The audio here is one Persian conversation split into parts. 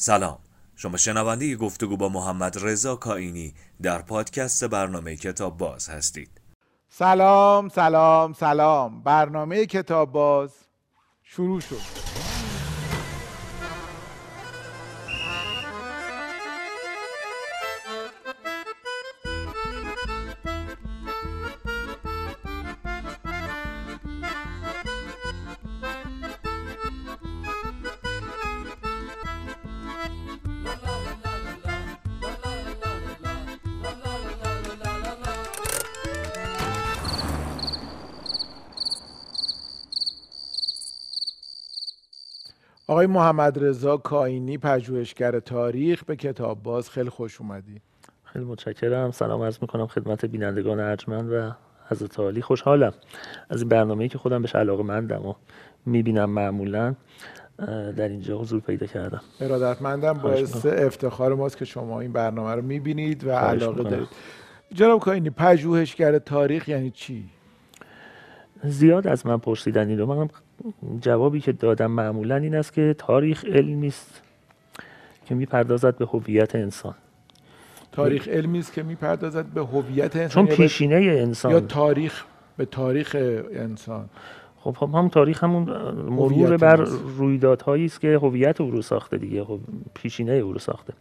سلام. شما شنونده گفتگو با محمد رضا کائینی در پادکست برنامه کتاب باز هستید. سلام سلام سلام. برنامه کتاب باز شروع شد. آقای محمد رضا کاینی پژوهشگر تاریخ به کتاب باز خیلی خوش اومدی. خیلی متشکرم. سلام عرض می‌کنم خدمت بینندگان ارجمند و حضرت عالی. خوشحالم از این برنامه‌ای که خودم بهش علاقه مندم و می‌بینم معمولا در اینجا حضور پیدا کردم. ارادتمندم باعث افتخار ماست که شما این برنامه رو می‌بینید و علاقه دارید. جناب کاینی پژوهشگر تاریخ یعنی چی؟ زیاد از من پرسیدن این رو من جوابی که دادم معمولا این است که تاریخ علمی است که می‌پردازد به هویت انسان. تاریخ علمی است که می‌پردازد به هویت انسان. چون پیشینه انسان. یا تاریخ به تاریخ انسان. خب هم تاریخ همون مرور بر رویدادهایی است که هویت او رو ساخته دیگه خب پیشینه او رو ساخته.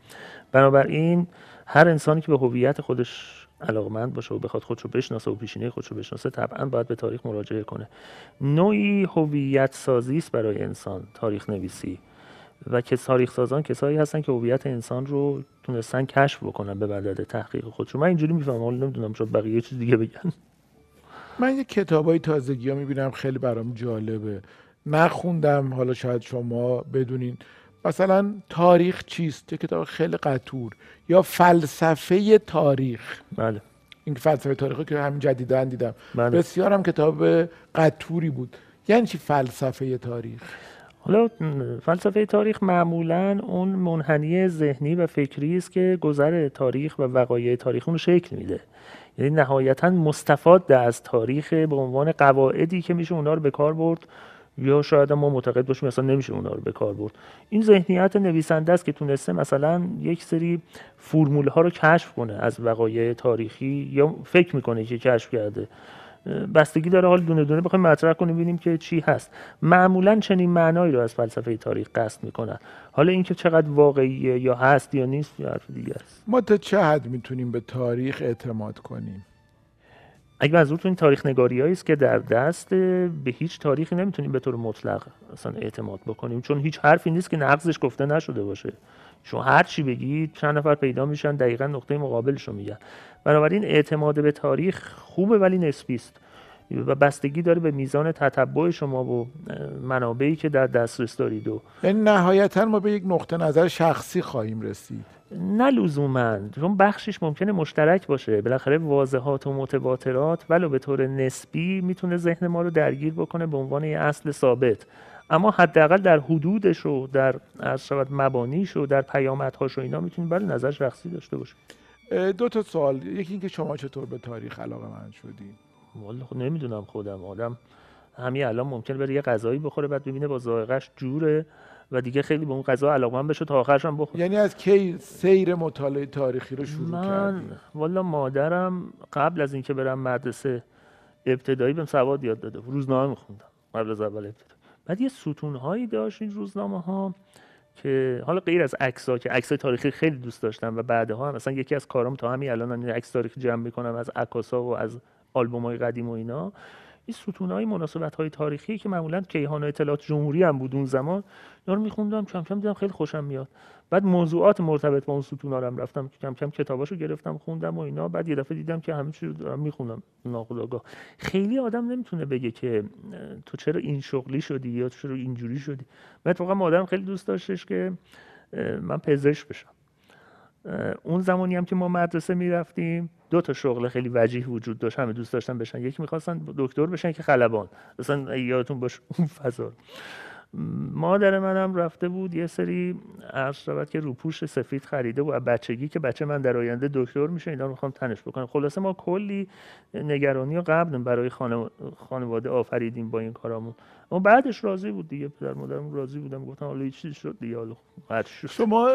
بنابراین هر انسانی که به هویت خودش علاقمند باشه و بخواد خودشو بشناسه و پیشینه خودشو بشناسه طبعا باید به تاریخ مراجعه کنه. نوعی هویت سازی است برای انسان تاریخ نویسی و که تاریخ سازان کسایی هستن که هویت انسان رو تونستن کشف بکنن به بدل تحقیق خودشون. من اینجوری می‌فهمم حالا نمی‌دونم شاید بقیه چیز دیگه بگن. من یه کتابای تازگی ها می‌بینم خیلی برام جالبه. نخوندم حالا شاید شما بدونین. مثلا تاریخ چیست؟ یه کتاب خیلی قطور. یا فلسفه تاریخ. بله. این فلسفه تاریخ که همین جدیدن دیدم. بله. بسیار هم کتاب قطوری بود. یعنی چی فلسفه تاریخ؟ حالا فلسفه تاریخ معمولا اون منحنی ذهنی و فکری است که گذر تاریخ و وقایع تاریخ رو شکل میده. یعنی نهایتا مستفاد از تاریخ به عنوان قواعدی که میشه اونا رو به کار برد. یا شاید ما معتقد باشیم مثلا نمیشه اونا رو به کار برد. این ذهنیت نویسنده است که تونسته مثلا یک سری فرمول ها رو کشف کنه از وقایع تاریخی یا فکر می‌کنه که کشف کرده. بستگی داره حال دونه دونه بخوایم مطرح کنیم ببینیم که چی هست. معمولا چنین معنایی رو از فلسفه تاریخ قصد می‌کنن. حالا اینکه چقدر واقعیه یا هست یا نیست یا حرف دیگه است. ما تا چه حد می‌تونیم به تاریخ اعتماد کنیم؟ اگه منظورتون این تاریخ نگاری است که در دست به هیچ تاریخی نمی‌تونیم به طور مطلق اصلا اعتماد بکنیم چون هیچ حرفی نیست که نقضش گفته نشده باشه. شما هر چی بگید چند نفر پیدا میشن دقیقا نقطه مقابلش رو میگن. بنابراین اعتماد به تاریخ خوبه ولی نسبی است. و بستگی داره به میزان تتبع شما و منابعی که در دسترس دارید و یعنی نهایتا ما به یک نقطه نظر شخصی خواهیم رسید. نه لزوما. چون بخشش ممکنه مشترک باشه. بالاخره واضحات و متواترات ولو به طور نسبی می‌تونه ذهن ما رو درگیر بکنه به عنوان یه اصل ثابت. اما حداقل در حدودش و در شود مبانیش و در پیامدهاش و اینا می‌تونیم برای نظر شخصی داشته باشه دو تا سوال. یکی اینکه شما چطور به تاریخ علاقه من شدی والا خود نمی‌دونم خودم آدم همین الان ممکن بره یه غذایی بخوره بعد ببینه با ذائقه‌اش جوره و دیگه خیلی به اون غذا علاقمند بشه تا آخرش هم بخوره. یعنی از کی سیر مطالعه تاریخی رو شروع من کردی؟ والا مادرم قبل از اینکه برم مدرسه ابتدایی بهم سواد یاد داده روزنامه میخوندم قبل از اول ابتدا. بعد یه ستونهایی داشت این روزنامه ها که حالا غیر از عکس ها که عکس تاریخی خیلی دوست داشتم و بعدها هم مثلا یکی از کارم تا همین الان هم عکس تاریخی جمع می‌کنم از عکاسا و از آلبوم های قدیم و اینا این ستون های مناسبت های تاریخی که معمولا کیهان اطلاعات جمهوری هم بود اون زمان اینا رو میخوندم کم کم دیدم خیلی خوشم میاد. بعد موضوعات مرتبط با اون ستون ها هم رفتم کم کم کتاباشو گرفتم خوندم و اینا. بعد یه دفعه دیدم که همه چیز دارم می‌خونم. ناخودآگاه خیلی آدم نمی‌تونه بگه که تو چرا این شغلی شدی یا تو چرا اینجوری شدی. بعد واقعا مادرم خیلی دوست داشتش که من پزشک بشم. اون زمانی هم که ما مدرسه می‌رفتیم دو تا شغل خیلی وجیه وجود داشت. همه دوست داشتن بشن. یکی می‌خواستن دکتر بشن که خلبان. اصلا یادتون باشه اون فضا مادر منم رفته بود یه سری عرض شود که روپوش سفید خریده بود بچگی که بچه من در آینده دکتر میشه اینا رو می‌خوام تنش بکنم. خلاصه ما کلی نگرانی و قبل برای خانواده آفریدیم با این کارامون. اما بعدش راضی بود دیگه پدر مادرم راضی بودم گفتم حالا چیز شد دیگه حالا شما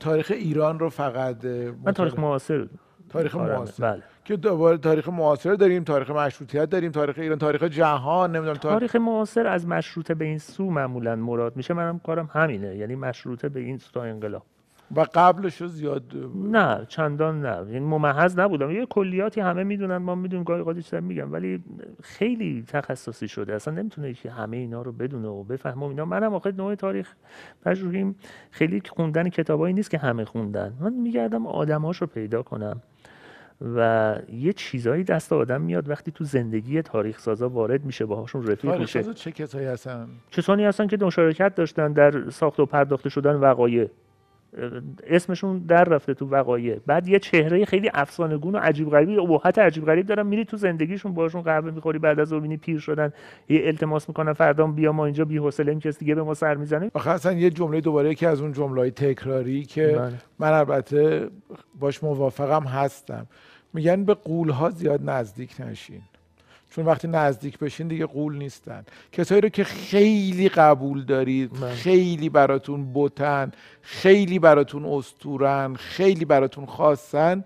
تاریخ ایران رو فقط من تاریخ معاصر تاریخ معاصر. بله. که دوباره تاریخ معاصر داریم تاریخ مشروطیت داریم تاریخ ایران تاریخ جهان نمی‌دونم تاریخ معاصر از مشروطه به این سو معمولا مراد میشه. منم کارم همینه یعنی مشروطه به این سو تا انقلاب. و قبلش زیاد نه چندان نه. یعنی ممحض نبودم. یه کلیاتی همه می‌دونن ما می‌دونیم گاهی قادی چیزا میگم ولی خیلی تخصصی شده. اصلا نمی‌تونه که همه اینا رو بدونه و بفهمه اینا. منم آخه نوع تاریخ پژوهیم خیلی خوندن کتابایی نیست که همه خوندن. من میگردم آدماش رو پیدا کنم. و یه چیزایی دست آدم میاد وقتی تو زندگی تاریخ سازا وارد میشه باهاشون رفیق میشه. چه کسایی هستن؟ کسانی هستن که مشارکت داشتن در ساخت و پرداخته شدن وقایع. اسمشون در رفته تو وقایع. بعد یه چهره خیلی افسانه گون و عجیب غریبی ابهت عجیب غریب دارن میری تو زندگیشون باشون قهوه می‌خوری بعد از اون پیر شدن یه التماس می‌کنن فردا بیا ما اینجا بی حوصله کس دیگه به ما سر می‌زنه. آخه اصلا یه جمله دوباره که از اون جمله تکراری که بله. من البته باش موافقم هستم. میگن به قولها زیاد نزدیک نشین چون وقتی نزدیک بشین دیگه قول نیستن کسایی رو که خیلی قبول دارید من. خیلی براتون بوتن خیلی براتون استورن خیلی براتون خواستن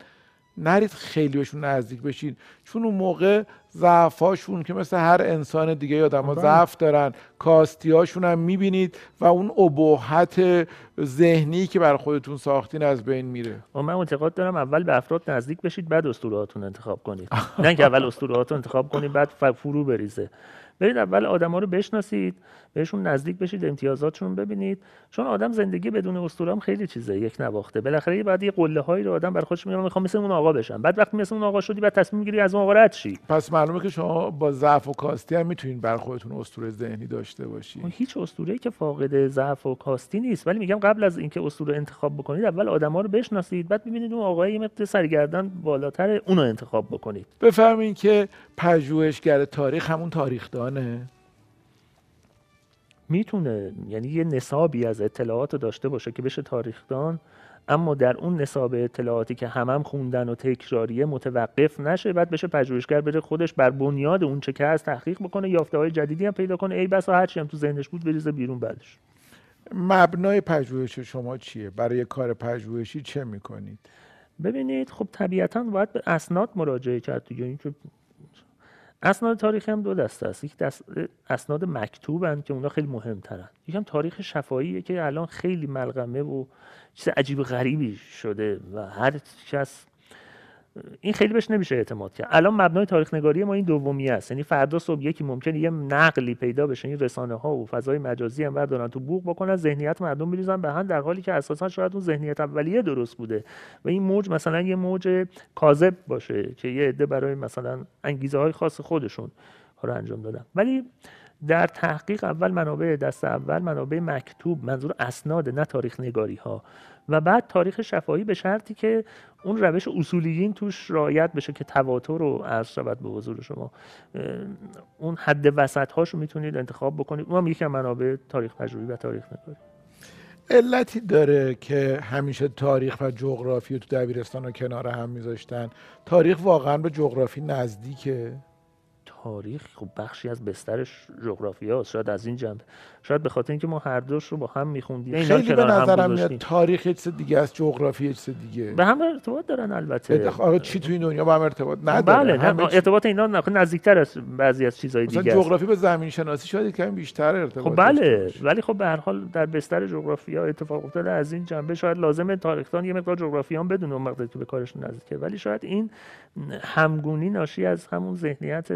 نرید خیلی بهشون نزدیک بشین. چون اون موقع ضعفاشون که مثل هر انسان دیگه آدم ها بله. ضعف دارن کاستیاشون هم می‌بینید و اون ابهت ذهنی که بر خودتون ساختین از بین میره. و من اعتقاد دارم اول به افراد نزدیک بشید بعد اسطورهاتون انتخاب کنید. نه که اول اسطورهاتون انتخاب کنید بعد فرو بریزه. برید اول آدما رو بشناسید. بهشون نزدیک بشید امتیازاتشون ببینید. چون آدم زندگی بدون اسطوره هم خیلی چیزه یک نواخته. بالاخره بعد یه قله هایی رو آدم بر خودش میگه می‌خوام مثل اون آقا بشم. بعد وقتی مثل اون آقا شدی بعد تصمیم می‌گیری از اون آقا رد شی. پس معلومه که شما با ضعف و کاستی هم می‌تونید بر خودتون اسطوره ذهنی داشته باشید هیچ اسطوره‌ای که فاقد ضعف و کاستی نیست. ولی میگم قبل از اینکه اسطوره انتخاب بکنید اول آدما رو بشناسید بعد ببینید اون آقای یه مقدار سرگردن بالاتر اونو انتخاب بکنید. بفهمین که پژوهشگر تاریخ همون تاریخدانه. می‌تونه یعنی یه نصابی از اطلاعات رو داشته باشه که بشه تاریخدان اما در اون نصاب اطلاعاتی که همم هم خوندن و تکراریه متوقف نشه بعد بشه پژوهشگر بره خودش بر بنیاد اون چه که هست تحقیق بکنه یافته های جدیدی هم پیدا کنه. ای بسا هرچی هم تو ذهنش بود بریزه بیرون بعدش. مبنای پژوهش شما چیه؟ برای کار پژوهشی چه می‌کنید؟ ببینید خب طبیعتا باید به اسناد مراجعه کرد دیگه. اینکه اسناد تاریخی هم دو دسته است. یک دست اسناد مکتوبن که اونا خیلی مهمترن. یکم تاریخ شفاهیه که الان خیلی ملغمه و چیز عجیب غریبی شده و هر کس این خیلی بهش نمیشه اعتماد کرد. الان مبنای تاریخ نگاری ما این دومی است. یعنی فردا صبح یکی ممکنه یه نقلی پیدا بشه. این رسانه ها و فضای مجازی هم بردارن تو بوق بکنن ذهنیت مردم بریزن به هم در حالی که اساسا شاید اون ذهنیت اولیه درست بوده. و این موج مثلا یه موج کاذب باشه که یه عده برای مثلا انگیزه های خاص خودشون کار انجام دادن. ولی در تحقیق اول منابع دست اول منابع مکتوب منظور اسناد نه تاریخ نگاری ها و بعد تاریخ شفاهی به شرطی که اون روش اصولیین توش رعایت بشه که تواتر رو عرض شود به حضور شما. اون حد وسط هاش رو می‌تونید انتخاب بکنید. اون هم یکی منابع تاریخ پژوهی و تاریخ نگاری. علتی داره که همیشه تاریخ و جغرافی رو تو دبیرستان رو کنار هم میذاشتن. تاریخ واقعا به جغرافی نزدیکه؟ تاریخ خب بخشی از بسترش جغرافیا شاید از این جنبه. شاید به خاطر اینکه ما هر دوش رو با هم میخوندیم. خیلی به نظرم میاد تاریخ چیز دیگه است جغرافی چیز دیگه. به هم ارتباط دارن البته. آقا چی تو این دنیا با هم ارتباط نداره. بله ارتباط اینا نزدیکتر از بعضی از چیزهای دیگه جغرافی به زمین شناسی شاید کمی بیشتر ارتباط خب بله ولی خب به هر حال در بستر جغرافیا اتفاق افتاده از این جنبه شاید لازمه تاریخدان یه مقدار جغرافیان بدونه اون مقداری که به کارش نزدیکه. ولی شاید این همگونی ناشی از همون ذهنیت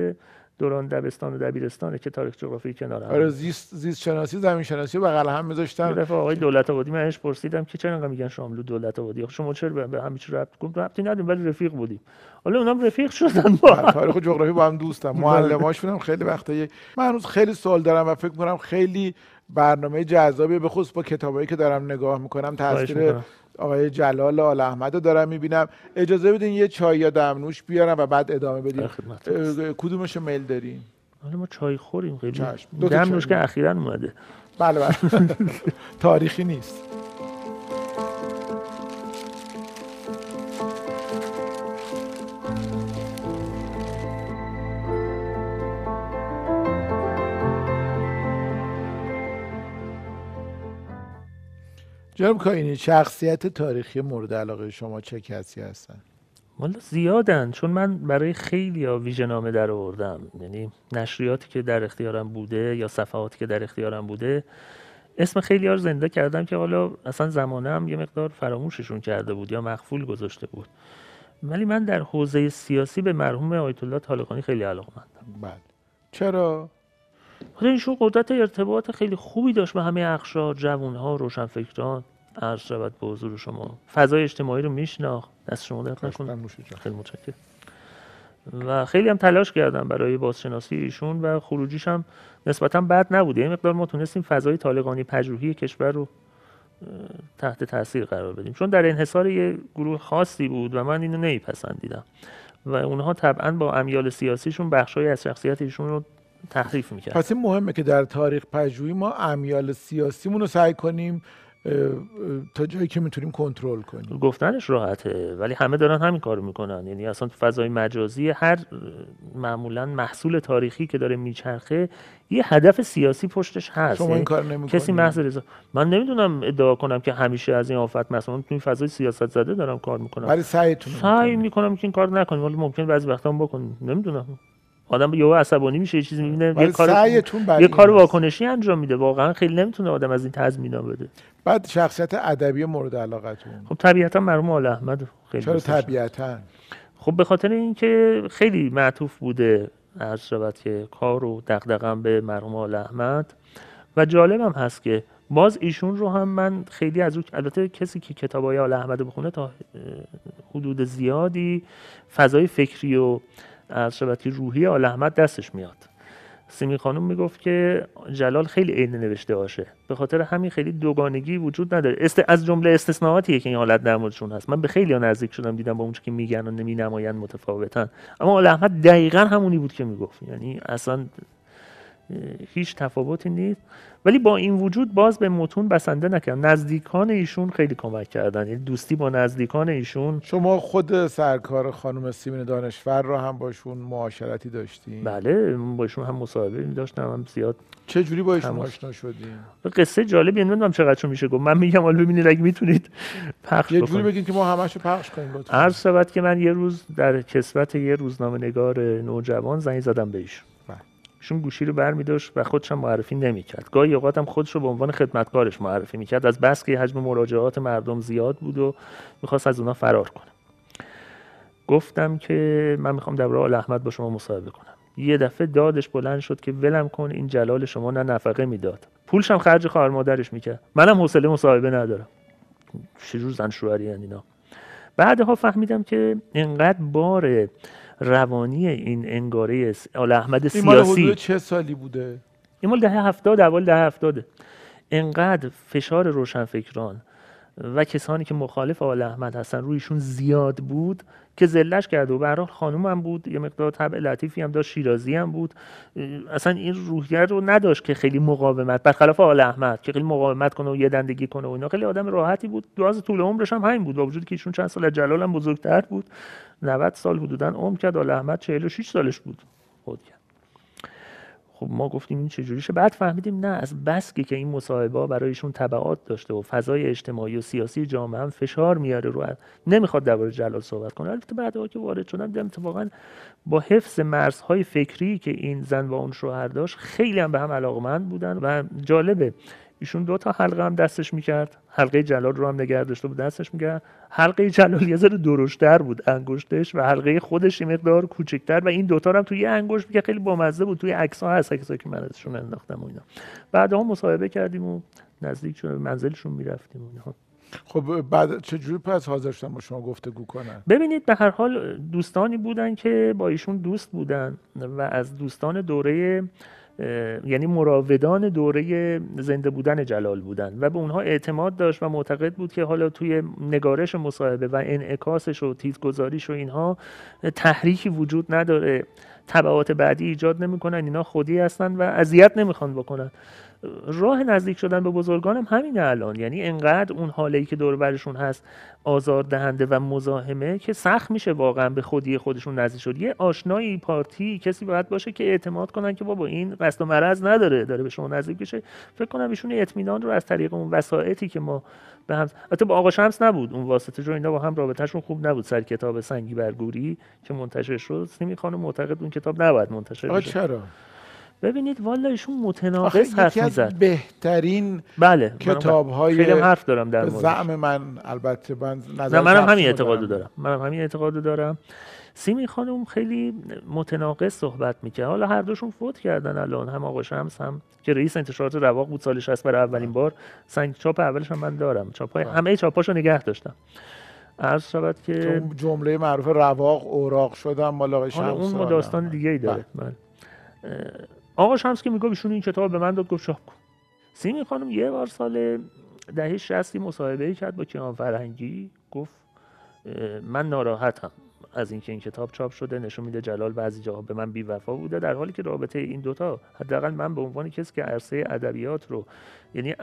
دوران دبستان و دبیرستانه که تاریخ جغرافی کنار هم آره زیست, زیست شناسی زمین شناسی بغل هم میذاشتن. دفعه آقای دولت آبادی من پرسیدم که چرا میگن شاملو دولت آبادی؟ شما چرا به همه چی ربط گفت ربطی نداریم ولی رفیق بودیم. حالا اونم رفیق شدن با تاریخ و جغرافی با هم دوستم. معلماشون هم خیلی وقتا من هنوز خیلی سوال دارم و فکر کنم خیلی برنامه جذابی به خصوص با کتابایی که دارم نگاه می‌کنم تاثیر آقای جلال آل احمد رو دارم می‌بینم. اجازه بدین یه چای یا دمنوش بیارم و بعد ادامه بدیم. کدومش میل دارین؟ حالا ما چای خوریم خیلی دمنوش که اخیرا اومده. بله بله. تاریخی نیست. جناب کاینی شخصیت تاریخی مورد علاقه شما چه کسی هستن؟ والا زیادن چون من برای خیلی ها ویژه نامه در آوردم. یعنی نشریاتی که در اختیارم بوده یا صفحاتی که در اختیارم بوده اسم خیلی ها زنده کردم که حالا اصلا زمانه هم یه مقدار فراموششون کرده بود یا مخفول گذاشته بود. ولی من در حوزه سیاسی به مرحوم آیت الله طالقانی خیلی علاقمندم. بله. چرا؟ خاطر ایشون قدرت ارتباط خیلی خوبی داشت به همه اقشار جوانها روشنفکران. عرض شود به حضور شما. فضای اجتماعی رو میشناخت. دست شما درد نکنه جان. خیلی متشکرم. و خیلی هم تلاش کردم برای بازشناسی ایشون و خروجیش هم نسبتا بد نبود. یه مقدار ما تونستیم فضای طالقانی پژوهی کشور رو تحت تاثیر قرار بدیم. چون در انحصار یه گروه خاصی بود و من اینو نمیپسندیدم. و اونها طبعا با امیال سیاسیشون بخشای از شخصیت ایشون رو تحریف می‌کرد پس این مهمه که در تاریخ پژوهی ما امیال سیاسیمون رو سعی کنیم تا جایی که می‌تونیم کنترل کنیم. گفتنش راحته ولی همه دارن همین کارو می‌کنن. یعنی اصلا تو فضای مجازی هر معمولا محصول تاریخی که داره میچرخه یه هدف سیاسی پشتش هست. شما یعنی این کار نمی‌کنید. کسی محض رضا من نمی‌دونم ادعا کنم که همیشه از این آفت مثلا تو این فضای سیاست زده دارم کار می‌کنم. ولی سعی. می‌کنم که این کار نکنیم ولی ممکن بعضی وقتا هم بکنیم نمی‌دونم. آدم یهو عصبانی میشه یه چیزی می‌بینه یه کار یه کار. واکنشی انجام میده. واقعا خیلی نمی‌تونه آدم از این تضمینا بده. بعد شخصیت ادبی مورد علاقتون. خب طبیعتا مرحوم آل احمد خیلی چرا. طبیعتا؟ خب به خاطر اینکه خیلی معطوف بوده عرض شود که کار و دغدغم به مرحوم آل احمد. و جالبم هست که باز ایشون رو هم من خیلی از او البته کسی که کتابای آل احمد بخونه تا حدود زیادی فضای فکری و که روحی آل احمد دستش میاد. سیمی خانم می‌گفت که جلال خیلی عین نوشته باشه. به خاطر همین خیلی دوگانگی وجود نداره. است... از جمله استثناءاتیه که این حالت در موردشون هست. من به خیلی نزدیک شدم دیدم با اون چیزی که میگن و نمی نمایند متفاوتن اما آل احمد دقیقا همونی بود که می‌گفت. یعنی اصلا هیچ تفاوتی نیست. ولی با این وجود باز به متون بسنده نکردم. نزدیکان ایشون خیلی کمک کردن. یعنی دوستی با نزدیکان ایشون. شما خود سرکار خانم سیمین دانشور رو هم باشون معاشرتی داشتین؟ بله من با ایشون هم مصاحبه داشتم. هم زیاد چه جوری با ایشون تماس. آشنا شدین؟ قصه جالبی نمی‌دونم چقدر میشه گفت. من میگم حالا ببینید اگه می‌تونید پخش یه جوری بگین که ما همشو پخش کنیم عرض شود که من یه روز در کسوت یه روزنامه نگار نوجوان زنگ زدم به ایشون. ایشون گوشی رو بر داشت و خودش هم معرفی نمی‌کرد. گاهی اوقات هم خودش رو به عنوان خدمتکارش معرفی می‌کرد. از بس که حجم مراجعات مردم زیاد بود و می‌خواست از اونا فرار کنه. گفتم که من می‌خوام در آل احمد با شما مصاحبه کنم. یه دفعه دادش بلند شد که ولم کن این جلال شما نه نفقه می‌داد. پولش هم خرج خواهر مادرش می‌کرد. منم حوصله مصاحبه ندارم. چجور زن شوهری اینا؟ بعدها فهمیدم که انقدر بار روانی این انگاره آل احمد این سیاسی. حدود چه سالی بوده؟ این مال دهه هفتاد اول دهه هفتاده. انقدر فشار روشنفکران و کسانی که مخالف آل احمد هستن رویشون زیاد بود که زلش کرده و به خانوم هم بود یه مقدار طبع لطیفی هم داشت شیرازی هم بود. اصلا این روحیه رو نداشت که خیلی مقاومت برخلاف آل احمد که خیلی مقاومت کنه و یه دندگی کنه و اینا. خیلی آدم راحتی بود. دراز طول عمرش هم همین بود. با وجود که ایشون چند سال جلال هم بزرگتر بود. 90 سال حدودا عمر کرد. آل احمد 46 سالش بود. خود کرد. خب ما گفتیم این چجوریشه بعد فهمیدیم نه از بس که این مصاحبه برایشون تبعات داشته و فضای اجتماعی و سیاسی جامعه هم فشار میاره رو نمی‌خواد درباره جلال صحبت کنه. البته بعدها که وارد شدم دیدم اتفاقا با حفظ مرزهای فکری که این زن و اون شوهر داشت خیلی هم به هم علاقمند بودن و جالبه. ایشون دو تا حلقه هم دستش می‌کرد. حلقه جلال رو هم نگه داشته بود دستش می‌کرد. حلقه جلال یه ذره درشتر بود انگشتش و حلقه خودش یه مقدار کوچکتر و این دوتا هم توی یه انگشت که خیلی بامزه بود توی عکس ها هست عکسایی که من ازشون انداختم و اینا. بعدها مصاحبه کردیم و نزدیک شد منزلشون می‌رفتیم و اینها خب بعد چه جوری پس حاضر شدن با شما گفتگو کنن؟ ببینید به هر حال دوستانی بودن که با ایشون دوست بودن و از دوستان دوره یعنی مراودان دوره زنده بودن جلال بودن و به اونها اعتماد داشت و معتقد بود که حالا توی نگارش مصاحبه و انعکاسش و تیزگذاریش و اینها تحریکی وجود نداره. تبعات بعدی ایجاد نمی‌کنن اینا خودی هستن و اذیت نمی‌خوان بکنن. راه نزدیک شدن به بزرگانم همینه الان. یعنی انقدر اون حاله ای که دور برشون هست آزار دهنده و مزاحمه که سخت میشه واقعا به خودی خودشون نزدیک شد. یه آشنایی پارتی کسی باید باشه که اعتماد کنن که بابا این قصد و مرض نداره داره به شما نزدیک بشه فکر کنم ایشون اطمینان رو از طریق اون وسایطی که ما به هم البته با آقا شمس نبود. اون واسطه جو اینا با هم رابطهشون خوب نبود. سر کتاب سنگی برگوری که منتشر شد. سیمی خانم معتقد اون کتاب نباید منتشر بشه. چرا؟ ببینید والا ایشون متناقض حرف یکی می‌زد. بهترین بله. کتاب های خیلی حرف دارم در به موردش زعم من البته من نظر منم همین اعتقادو دارم. منم همین اعتقادو دارم. سیمی خانم خیلی متناقض صحبت می‌کرد. حالا هر دوشون فوت کردن الان هم آقا شمس هم که رئیس انتشارات رواق بود سال 60 برای اولین بار. سنگ چاپ اولش هم من دارم. چاپ های همه چاپاشو نگه داشتم. عرض شود که جمله معروف رواق اوراق شدم مال حالا شمس اون. داستان دیگه ای داره. بله. آقا شمس که میگه ایشون این کتاب به من داد گفت چاپ کن سیمی خانم یه بار سال دهه 60 مصاحبه کرد با کیان فرهنگی گفت من ناراحتم از اینکه این کتاب چاپ شده نشون میده جلال بعضی جاها به من بی‌وفا بوده در حالی که رابطه این دوتا حداقل من به عنوان کسی که عرصه ادبیات رو یعنی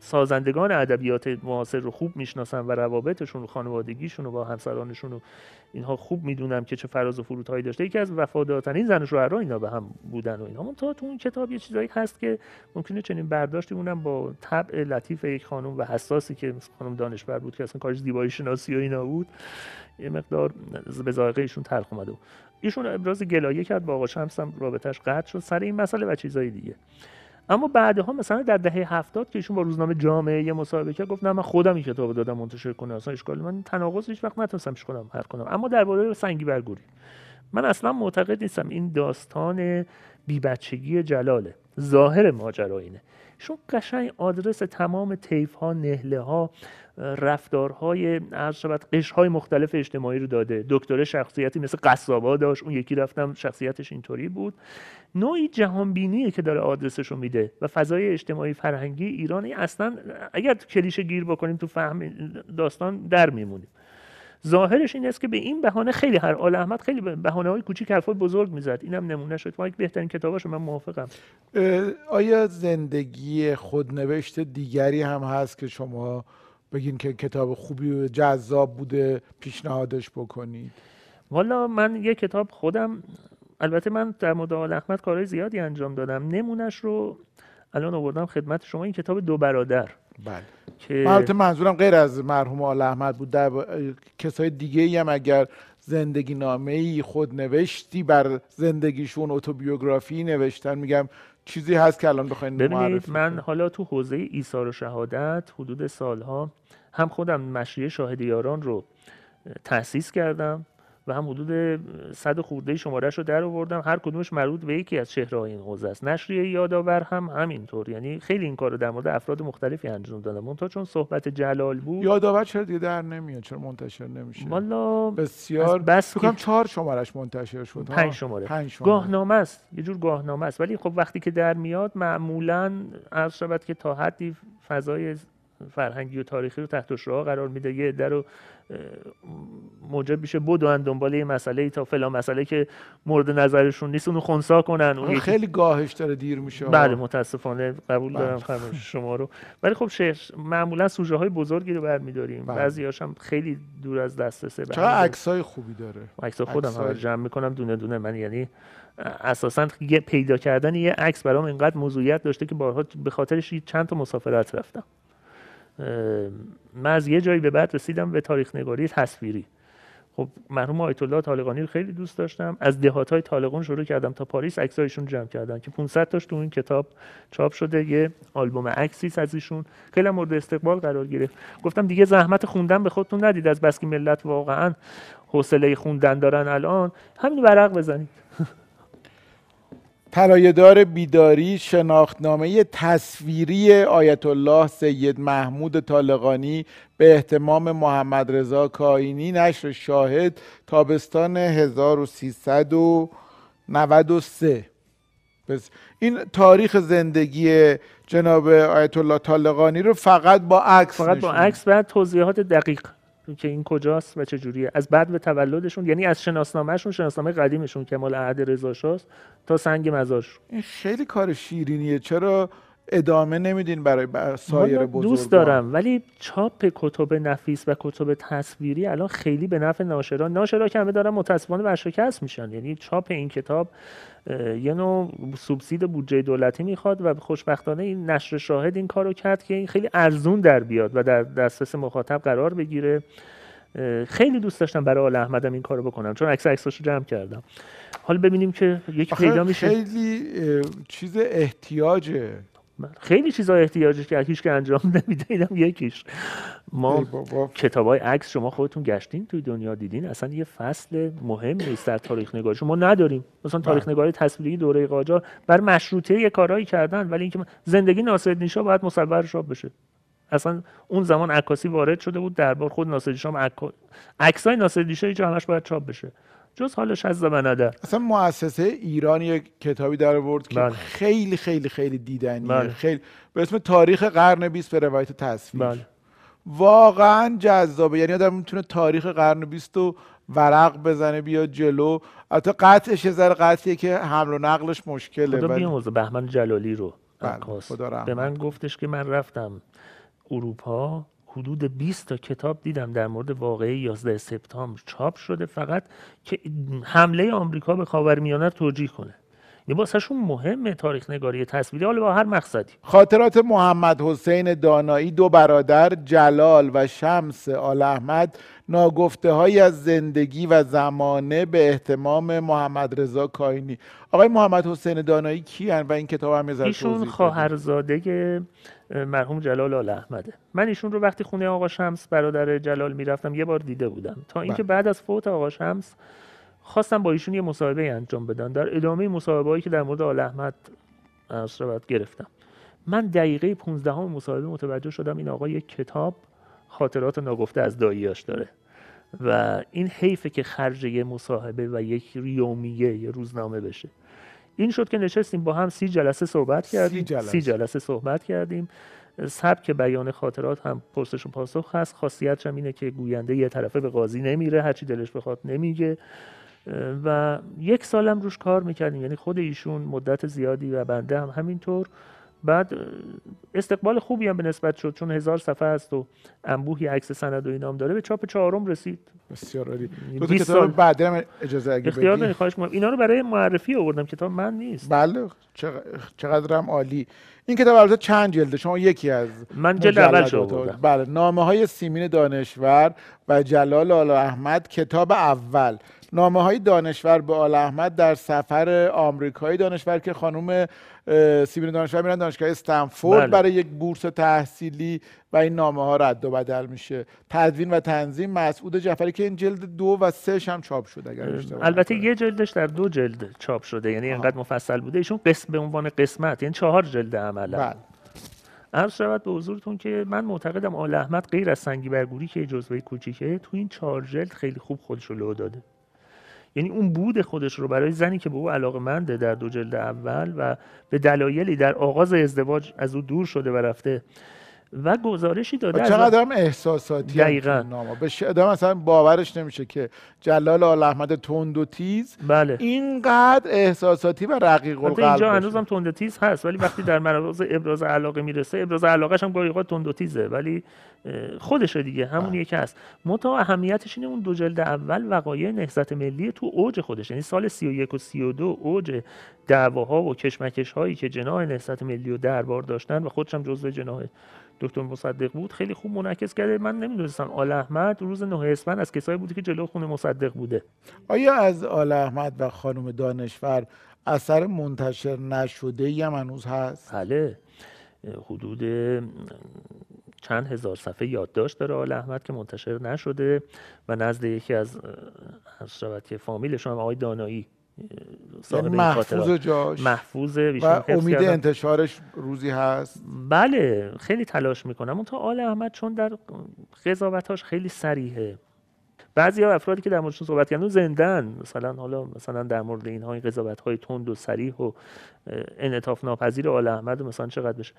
سازندگان ادبیات معاصر رو خوب می‌شناسم و روابطشون و خانوادگیشون و با همسرانشون و اینها خوب می‌دونم که چه فراز و فرودهایی داشته. یکی از وفادارترین زن و اینا به هم بودن و اینها. تا تو اون کتاب یه چیزایی هست که ممکنه چنین برداشتی اونم با طبع لطیف یک خانم و حساسی که خانم دانشور بود که اصلا کارش زیبایی شناسی و اینا بود یه مقدار به ذائقه ایشون تلخ اومده. ایشون ابراز گلایه کرد با آقا شمس هم رابطش قطع شد. سر این مسئله و چیزای دیگه. اما بعدها مثلا در دهه هفتاد که ایشون با روزنامه جامعه یه مصاحبه کرد گفت نه من خودم این کتاب دادم منتشر کنه اصلا اشکال من تناقض هیچ وقت نتونستم پیش خودم حل کنم. اما درباره سنگی برگوری من اصلا معتقد نیستم این داستان بی بچگی جلاله. ظاهر ماجرا اینه. ایشون قشنگ آدرس تمام طیف ها نهله ها رفتارهای عرض شود قشرهای مختلف اجتماعی رو داده. دکتر شخصیتی مثل قصابا داشت اون یکی رفتم شخصیتش اینطوری بود. نوعی جهانبینیه که داره آدرسش رو میده و فضای اجتماعی فرهنگی ایرانی اصلا اگر کلیشه گیر بکنیم تو فهم داستان در میمونیم. ظاهرش این است که به این بهانه خیلی هر آل احمد خیلی بهانه های کوچیک حرفای بزرگ می‌زد. اینم نمونه شد. ما یک بهترین کتاباشو من موافقم. آیا زندگی خودنوشت دیگری هم هست که شما بگین که کتاب خوبی و جذاب بوده پیشنهادش بکنید؟ والا من یه کتاب خودم البته من در مورد آل احمد کارهای زیادی انجام دادم. نمونش رو الان آوردم خدمت شما. این کتاب دو برادر. بله. که البته منظورم غیر از مرحوم آل احمد بود. در کسای دیگه ای هم اگر زندگی نامه ای خود نوشتی بر زندگیشون اتوبیوگرافی نوشتن میگم چیزی هست که الان بخواین ببینید معرفی من. حالا تو حوزه ایثار و شهادت حدود سالها هم خودم مشریه شاهد یاران رو تأسیس کردم. و هم حدود صد خورده شمارش رو در آوردم. هر کدومش مربوط به یکی از چهره‌های این حوزه است. نشریه یادآور هم همینطور. یعنی خیلی این کار رو در مورد افراد مختلفی انجام دادم. منتها چون صحبت جلال بود. یادآور چرا دیگه در نمیاد؟ چرا منتشر نمیشه؟ والا بسیار. بس فکر چهار شمارش منتشر شد ها؟ پنج شماره. پنج شماره. گاهنامه است. یه جور گاهنامه است. ولی خب وقتی که در میاد معمولا عرض شود که تا حدی فضای فرهنگی و تاریخی رو تحت شعاع قرار میده. یه عده رو موجب میشه بدون دنبال یه مسئله تا فلان مسئله که مورد نظرشون نیست اونو خونسا کنن. اون خیلی گاهش داره دیر میشه. بله متاسفانه قبول بله. دارم شما رو. ولی خب شعر معمولا سوژه های بزرگی رو برمیداریم. بله. بعضیاش هم خیلی دور از دسترسه. دلیل- عکسای خوبی داره. عکس خودم همه رو جمع می‌کنم دونه دونه. من یعنی اساسا پیدا کردن یه عکس برام اینقدر موضوعیت داشته که بارها به خاطرش چند تا مسافرت رفتم. من از یه جایی به بعد رسیدم به تاریخ نگاری تصویری. خب مرحوم آیت الله طالقانی رو خیلی دوست داشتم. از دهات های طالقان شروع کردم تا پاریس عکسایشون جمع کردم که 500 تاش تو این کتاب چاپ شده یه آلبوم عکسی از ایشون. خیلی مورد استقبال قرار گرفت. گفتم دیگه زحمت خوندن به خودتون ندید از بس که ملت واقعا حوصله خوندن دارن الان. همین ورق بزنید. طلایه‌دار بیداری شناختنامه تصویری آیت الله سید محمود طالقانی به اهتمام محمد رضا کاینی نشر شاهد تابستان 1393 بس این تاریخ زندگی جناب آیت الله طالقانی رو فقط با عکس فقط با عکس و توضیحات دقیق. که این کجاست و چه جوریه از بعد به تولدشون یعنی از شناسنامهشون شناسنامه قدیمشون که مال عهد رضا تا سنگ مزارشون این خیلی کار شیرینیه. چرا ادامه نمیدین برای سایر بزرگان دوست دارم ولی چاپ کتب نفیس و کتب تصویری الان خیلی به نفع ناشرا ناشرا که همه دارن متاسفانه ورشکست میشن. یعنی چاپ این کتاب یه نوع سوبسید بودجه دولتی می‌خواد و خوشبختانه این نشر شاهد این کارو کرد که این خیلی ارزون در بیاد و در دسترس مخاطب قرار بگیره. خیلی دوست داشتم برای آل احمدم این کارو بکنم چون عکس عکساشو جمع کردم. حالا ببینیم که یک پیدا میشه. خیلی چیز احتیاجه. خیلی چیزا احتیاجش که هیچ که انجام نمیده اینم یکیش. ما کتاب های عکس شما خودتون گشتین توی دنیا دیدین؟ اصلا یه فصل مهم نیست در تاریخ نگاری. شما نداریم. مثلا تاریخ بله. نگاری تصویری دوره قاجار بر مشروطه یه کارهایی کردن ولی اینکه زندگی ناصرالدین شاه باید مصور شاه بشه. اصلا اون زمان عکاسی وارد شده بود دربار خود ناصرالدین شاه عکسای ناصرالدین شاه همش باید چاپ بشه. جز حالش از ندر اصلا مؤسسه ایران یک کتابی در آورد که بله. خیلی خیلی خیلی دیدنیه بله. خیلی به اسم تاریخ قرن 20 به روایت تصویر بله. واقعا جذابه یعنی آدم می‌تونه تاریخ قرن 20 رو ورق بزنه بیا جلو البته قطعش یه ذره قطعیه که حمل و نقلش مشکله خدا بیاموزه بهمن جلالی رو بله. به من گفتش که من رفتم اروپا حدود 20 تا کتاب دیدم در مورد واقعه 11 سپتامبر چاپ شده فقط که حمله آمریکا به خاورمیانه توجیه کنه. واسهشون مهمه تاریخ نگاری تصویری. حالا با هر مقصدی. خاطرات محمد حسین دانایی دو برادر جلال و شمس آل احمد ناگفته های از زندگی و زمانه به احتمام محمد رضا کاینی. آقای محمد حسین دانایی کی و این کتاب هم ایشون خواهرزاده مرحوم جلال آل احمده. من ایشون رو وقتی خونه آقا شمس برادر جلال می‌رفتم یه بار دیده بودم. تا اینکه بله. بعد از فوت آقا شمس خواستم با ایشون یه مصاحبه انجام بدن. در ادامه مصاحبه هایی که در مورد آل احمد گرفتم. من دقیقه 15 هم مصاحبه متوجه شدم این آقا یک کتاب خاطرات ناگفته از داییاش داره. و این حیفه که خرج یه مصاحبه و یک یومیه یه روزنامه بشه. این شد که نشستیم با هم سی جلسه صحبت کردیم. سی جلسه, سی جلسه صحبت کردیم. سبک بیان خاطرات هم پرسش و پاسخ هست. خاصیتش هم اینه که گوینده یه طرفه به قاضی نمیره. هرچی دلش بخواد نمیگه. و یک سالم روش کار می‌کردیم. یعنی خود ایشون مدت زیادی و بنده هم همینطور. بعد استقبال خوبی هم به نسبت شد چون هزار صفحه است و انبوهی عکس سند و اینام داره. به چاپ چهارم رسید. بسیار عالی. دو تا کتاب بعد هم اجازه اگه اختیار خواهش کنم اینا رو برای معرفی آوردم. کتاب من نیست. بله. چقدر هم عالی. این کتاب البته چند جلده شما یکی از من جلد اول شو بله. نامه های سیمین دانشور و جلال آل احمد کتاب اول. نامه های دانشور به آل احمد در سفر آمریکایی دانشور که خانم سیبین دانشور میرن دانشگاه استنفورد بله. برای یک بورس تحصیلی و این نامه ها رد و بدل میشه. تدوین و تنظیم مسعود جعفری که این جلد دو و سه هم چاپ شده اگر البته یه جلدش در دو جلد چاپ شده یعنی اینقدر مفصل بوده. ایشون قسم به عنوان قسمت یعنی چهار جلد عملا. بله. عرض شود به حضورتون که من معتقدم آل احمد غیر از سنگی برگوری که جزوه کوچیکه تو این چهار جلد خیلی خوب خودش رو لو داده. یعنی اون بود خودش رو برای زنی که به او علاقه منده در دو جلد اول و به دلایلی در آغاز ازدواج از او دور شده و رفته. و گزارشی داده چقدر هم احساساتی دقیقا. به آدم مثلا باورش نمیشه که جلال آل احمد تند و تیز بله. اینقدر احساساتی و رقیق القلب اینجا هنوزم تند و تیز هست ولی وقتی در مراز ابراز علاقه می‌رسه ابراز علاقهش هم گاهی تند و تیزه. ولی خودشه دیگه همون بله. یکی هست. متا اهمیتش اینه اون دو جلد اول وقایع نهضت ملی تو اوج خودش یعنی سال 31 و 32 اوج دعواها و کشمکش هایی که جناح نهضت ملی و دربار داشتن و خودشم جزو جناح دکتر مصدق بود خیلی خوب منعکس کرده. من نمی‌دونستم آل احمد روز نه اسفند از کسایی بوده که جلو خونه مصدق بوده. آیا از آل احمد و خانم دانشور اثر منتشر نشده ای هم هنوز هست؟ بله. حدود چند هزار صفحه یادداشت داره آل احمد که منتشر نشده و نزد یکی از شود که فامیلشون آقای دانایی یعنی محفوظ جاش. محفوظ و امید انتشارش روزی هست. بله خیلی تلاش می‌کنم. اون تا آل احمد چون در قضاوتاش خیلی سریحه بعضی ها افرادی که در موردشون صحبت کردن زندن. مثلا حالا مثلا در مورد اینها این قضاوت های تند و سریح و انعطاف ناپذیر آل احمد مثلا چقدر بشه.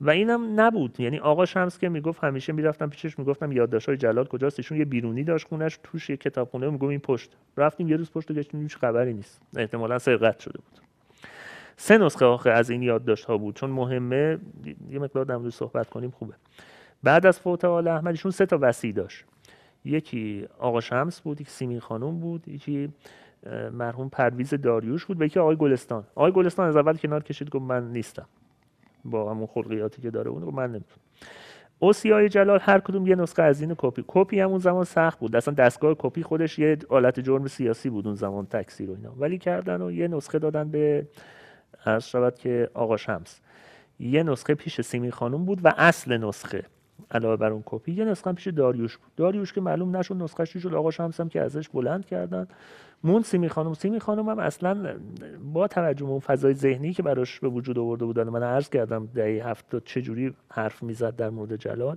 و اینم نبود. یعنی آقا شمس که می‌گفت همیشه می‌رفتم پیشش می‌گفتم یادداشت‌های جلال کجاست؟ ایشون یه بیرونی داشت خونش توش یه کتابخونه میگم این پشت. رفتیم یه روز پشت گشتیم هیچ خبری نیست. احتمالا سرقت شده بود. سه نسخه آخه از این یادداشت ها بود. چون مهمه یه مقدار در صحبت کنیم خوبه. بعد از فوت آل احمد سه تا وصی داشت. یکی آقا شمس بود یکی سیمین خانم بود یکی مرحوم پرویز داریوش بود و یکی آقای گلستان. آقای گلستان از اول کنار کشید گفت من نیستم. با همون خلقیاتی که داره اون رو من نمی‌تونم. اوصیای جلال هر کدوم یه نسخه از این کپی. کپی هم اون زمان سخت بود. اصلا دستگاه کپی خودش یه آلت جرم سیاسی بود اون زمان تکثیر و اینا. ولی کردن و یه نسخه دادن به عرض شود که آقا شمس. یه نسخه پیش سیمین خانم بود و اصل نسخه. علاوه بر اون کپی یه نسخه پیش داریوش بود. داریوش که معلوم نشد نسخهش چی شد آقا شمس هم که ازش بلند کردن. مون سیمی خانم سیمی خانم هم اصلا با توجه به اون فضای ذهنی که براش به وجود آورده بودن من عرض کردم دهه هفته چه جوری حرف می‌زد در مورد جلال.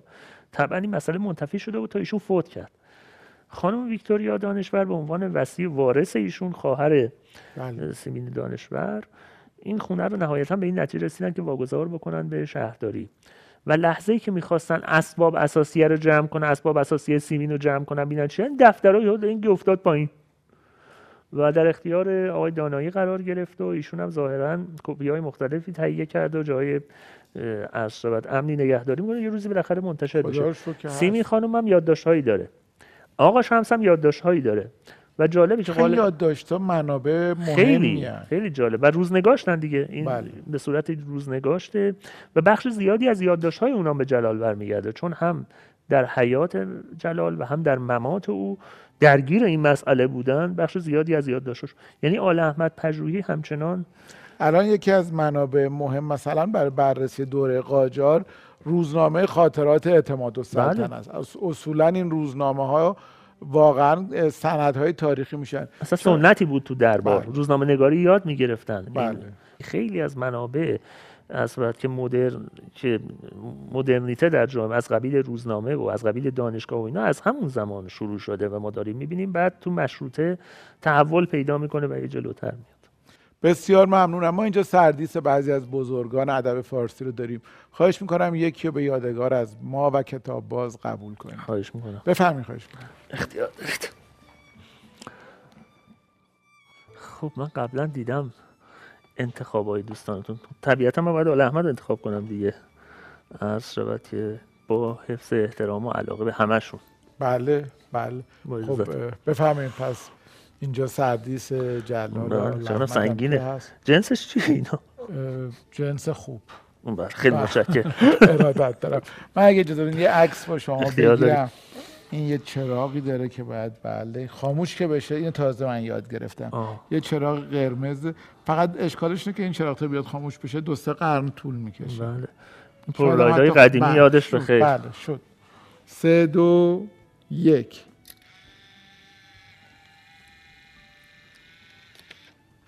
طبعا این مسئله منتفی شده بود تا ایشون فوت کرد. خانم ویکتوریا دانشور به عنوان وسیع وارث ایشون خواهر بله. سیمین دانشور این خونه رو نهایتا به این نتیجه رسیدن که واگذار بکنن به شهرداری. و لحظه ای که می‌خواستن اسباب اساسیه رو جمع کنن اسباب اساسی سیمین رو جمع کنن بینن چه دفترها یاد این افتاد پایین. و در اختیار آقای دانایی قرار گرفت و ایشون هم ظاهرا کپی های مختلفی تهیه کرده و جای از امنی نگهداری می‌کنه. یه روزی بالاخره منتشر بشه سیمین خانم هم یادداشت داره. آقا شمس هم یادداشت هایی داره. و جالبی که خیلی یادداشت منابع مهمی خیلی خیلی جالب. و روزنگاشتن دیگه. این بله. به صورت روزنگاشته. و بخش زیادی از یادداشت های اونام به جلال برمیگرده. چون هم در حیات جلال و هم در ممات او درگیر این مسئله بودن بخش زیادی از یادداشتش یعنی آل احمد پژوهی همچنان الان یکی از منابع مهم مثلا برای بررسی دوره قاجار روزنامه خاطرات اعتماد و سلطنت بله. است. اصولا این روزنامه ها واقعا های تاریخی میشن. اصلا سنتی بود تو دربار. بله. روزنامه نگاری یاد می‌گرفتن. بله. خیلی از منابع از که مدرن که مدرنیته در جامعه از قبیل روزنامه و از قبیل دانشگاه و اینا از همون زمان شروع شده و ما داریم می‌بینیم. بعد تو مشروطه تحول پیدا می‌کنه و یه جلوتر میاد. بسیار ممنونم. ما اینجا سردیس بعضی از بزرگان ادب فارسی رو داریم. خواهش می‌کنم یکی رو به یادگار از ما و کتاب باز قبول کنیم خواهش می‌کنم. بفرمایید خواهش می‌کنم. اختیار خب من قبلا دیدم انتخاب های دوستانتون. طبیعتا من باید آل احمد انتخاب کنم دیگه. عرض شود که با حفظ احترام و علاقه به همشون بله بله. خب بفهمیم پس اینجا سردیس جلال جانا سنگینه. جنسش چیه اینا؟ جنس خوب. بله، خیلی متشکرم. ارادت دارم. من اگه اجازه یه عکس با شما بگیرم. این یه چراغی داره که باید بله. خاموش که بشه این تازه من یاد گرفتم. آه. یه چراغ قرمز. فقط اشکالش اینه که این چراغ تا بیاد خاموش بشه دو سه قرن طول می‌کشه. بله. پرلایدهای قدیمی بله. یادش بخیر. بله شد. سه دو یک.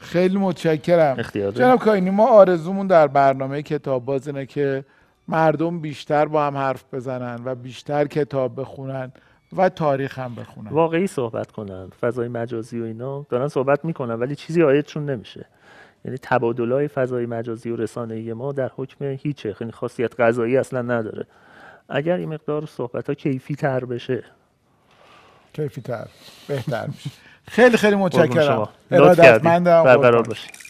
خیلی متشکرم. جناب کاینی ما آرزومون در برنامه کتاب باز اینه که مردم بیشتر با هم حرف بزنن و بیشتر کتاب بخونن و تاریخ هم بخونن. واقعی صحبت کنن فضای مجازی و اینا. دارن صحبت می‌کنن ولی چیزی آیدشون نمیشه. یعنی تبادلای فضای مجازی و رسانه‌ای ما در حکم هیچه. خیلی خاصیت غذایی اصلا نداره. اگر این مقدار صحبت ها کیفی تر بشه. کیفی تر بهتر میشه. خیلی خیلی متشکرم. ارادتمندم. برقرار باشید